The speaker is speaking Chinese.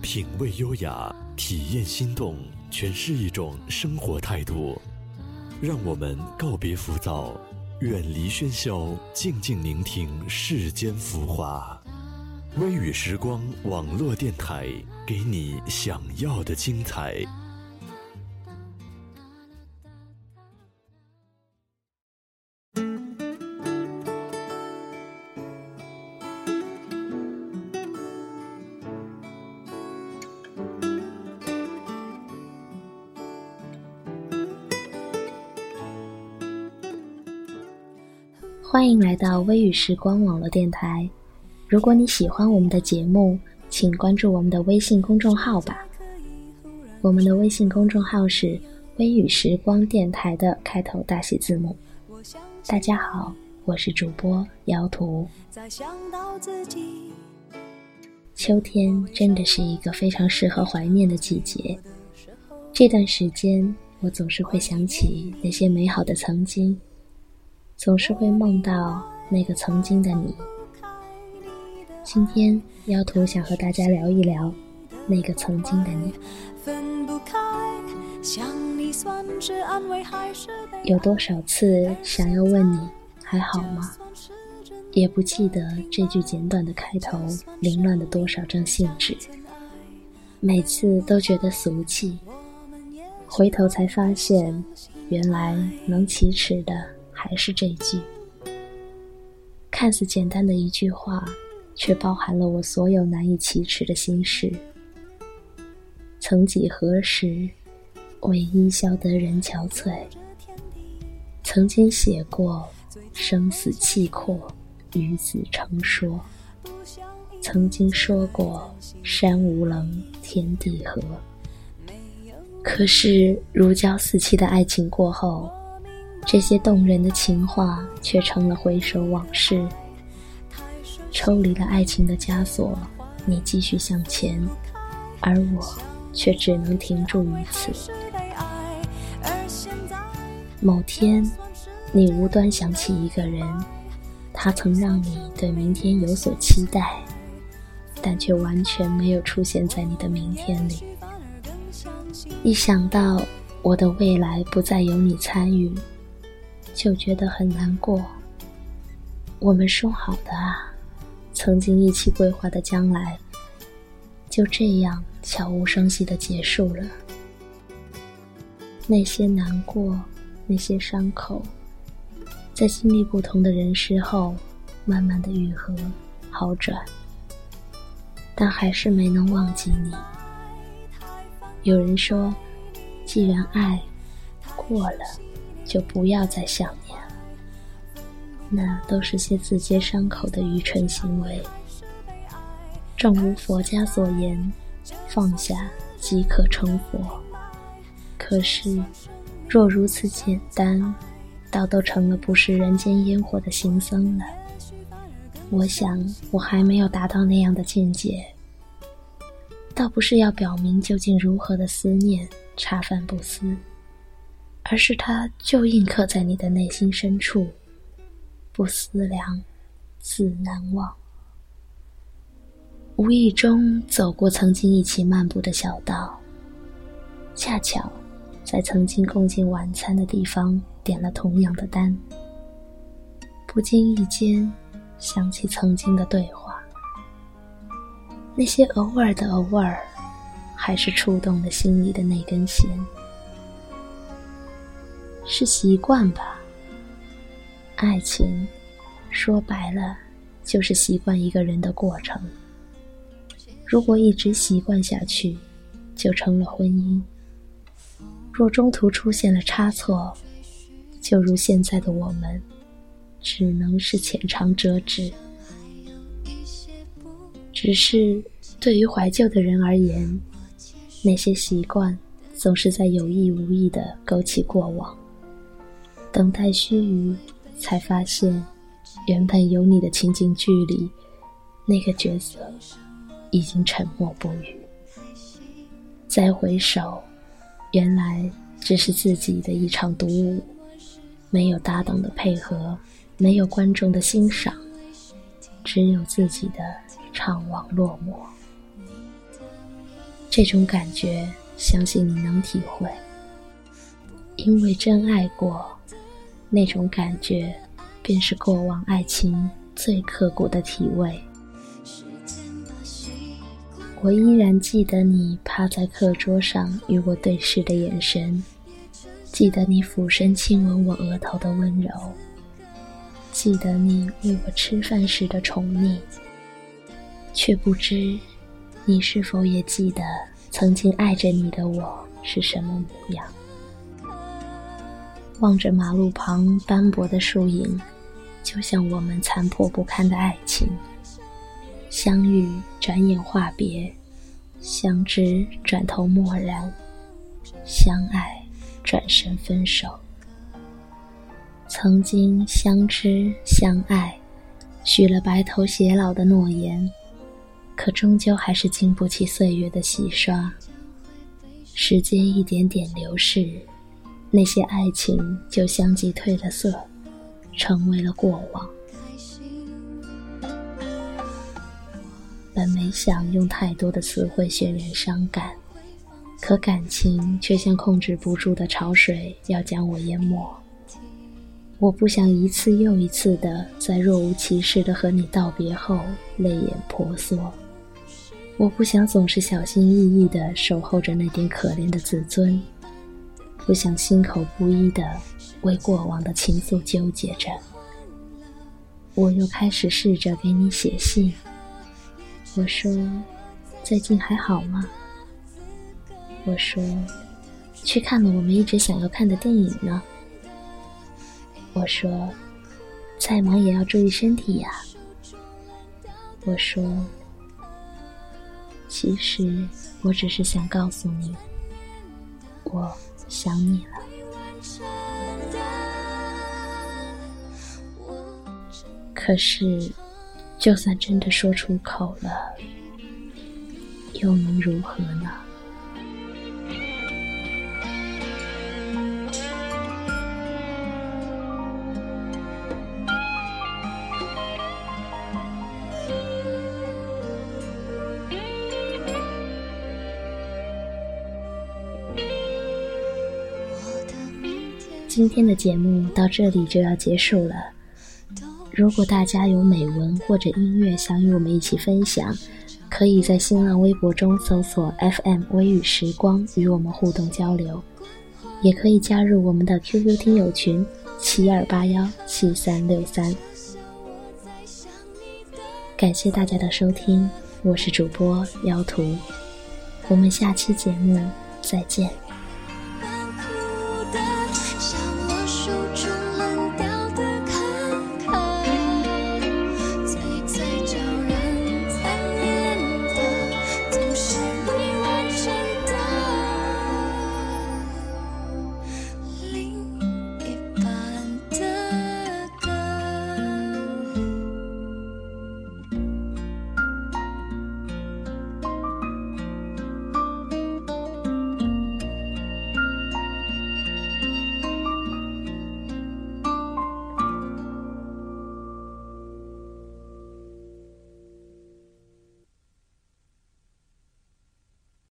品味优雅，体验心动，诠释一种生活态度。让我们告别浮躁，远离喧嚣，静静聆听世间浮华。微雨时光网络电台，给你想要的精彩。欢迎来到微雨时光网络电台。如果你喜欢我们的节目，请关注我们的微信公众号吧。我们的微信公众号是“微雨时光电台”的开头大写字母。大家好，我是主播姚图。秋天真的是一个非常适合怀念的季节。这段时间，我总是会想起那些美好的曾经。总是会梦到那个曾经的你。今天妖图想和大家聊一聊那个曾经的你。有多少次想要问你还好吗？也不记得这句简短的开头凌乱了多少张信纸。每次都觉得俗气，回头才发现，原来能启齿的。还是这句，看似简单的一句话，却包含了我所有难以启齿的心事。曾几何时，为伊消得人憔悴。曾经写过生死契阔，与子成说。曾经说过山无棱，天地合。可是如胶似漆的爱情过后。这些动人的情话却成了回首往事，抽离了爱情的枷锁，你继续向前，而我却只能停住于此。某天，你无端想起一个人，他曾让你对明天有所期待，但却完全没有出现在你的明天里。一想到我的未来不再有你参与。就觉得很难过。我们说好的啊，曾经一起规划的将来，就这样悄无声息的结束了。那些难过，那些伤口，在经历不同的人事后，慢慢的愈合、好转，但还是没能忘记你。有人说，既然爱过了。就不要再想念了，那都是些自揭伤口的愚蠢行为。正如佛家所言，放下即可成佛。可是，若如此简单，倒都成了不食人间烟火的行僧了。我想，我还没有达到那样的境界。倒不是要表明究竟如何的思念，茶饭不思。而是它就印刻在你的内心深处，不思量，自难忘。无意中走过曾经一起漫步的小道，恰巧在曾经共进晚餐的地方点了同样的单，不经意间想起曾经的对话，那些偶尔的偶尔，还是触动了心里的那根弦。是习惯吧。爱情，说白了，就是习惯一个人的过程。如果一直习惯下去，就成了婚姻。若中途出现了差错，就如现在的我们，只能是浅尝辄止。只是对于怀旧的人而言，那些习惯总是在有意无意的勾起过往。等待须臾，才发现，原本有你的情景剧里，那个角色已经沉默不语。再回首，原来只是自己的一场独舞，没有搭档的配合，没有观众的欣赏，只有自己的怅惘落寞。这种感觉，相信你能体会，因为真爱过，那种感觉，便是过往爱情最刻骨的体味。我依然记得你趴在课桌上与我对视的眼神，记得你俯身亲吻我额头的温柔，记得你喂我吃饭时的宠溺，却不知你是否也记得曾经爱着你的我是什么模样。望着马路旁斑驳的树影，就像我们残破不堪的爱情。相遇，转眼话别；相知，转头漠然；相爱，转身分手。曾经相知相爱，许了白头偕老的诺言，可终究还是经不起岁月的洗刷。时间一点点流逝，那些爱情就相继褪了色，成为了过往。本没想用太多的词汇渲染伤感，可感情却像控制不住的潮水，要将我淹没。我不想一次又一次的在若无其事的和你道别后泪眼婆娑，我不想总是小心翼翼的守候着那点可怜的自尊，不想心口不一的为过往的情愫纠结着。我又开始试着给你写信。我说：“最近还好吗？”我说：“去看了我们一直想要看的电影呢。”我说：“再忙也要注意身体呀。”我说：“其实我只是想告诉你，我想你了。”可是。就算真的说出口了，又能如何呢？今天的节目到这里就要结束了。如果大家有美文或者音乐想与我们一起分享，可以在新浪微博中搜索 FM 微雨时光与我们互动交流，也可以加入我们的 QQ 听友群七二八幺七三六三。感谢大家的收听，我是主播妖图，我们下期节目再见。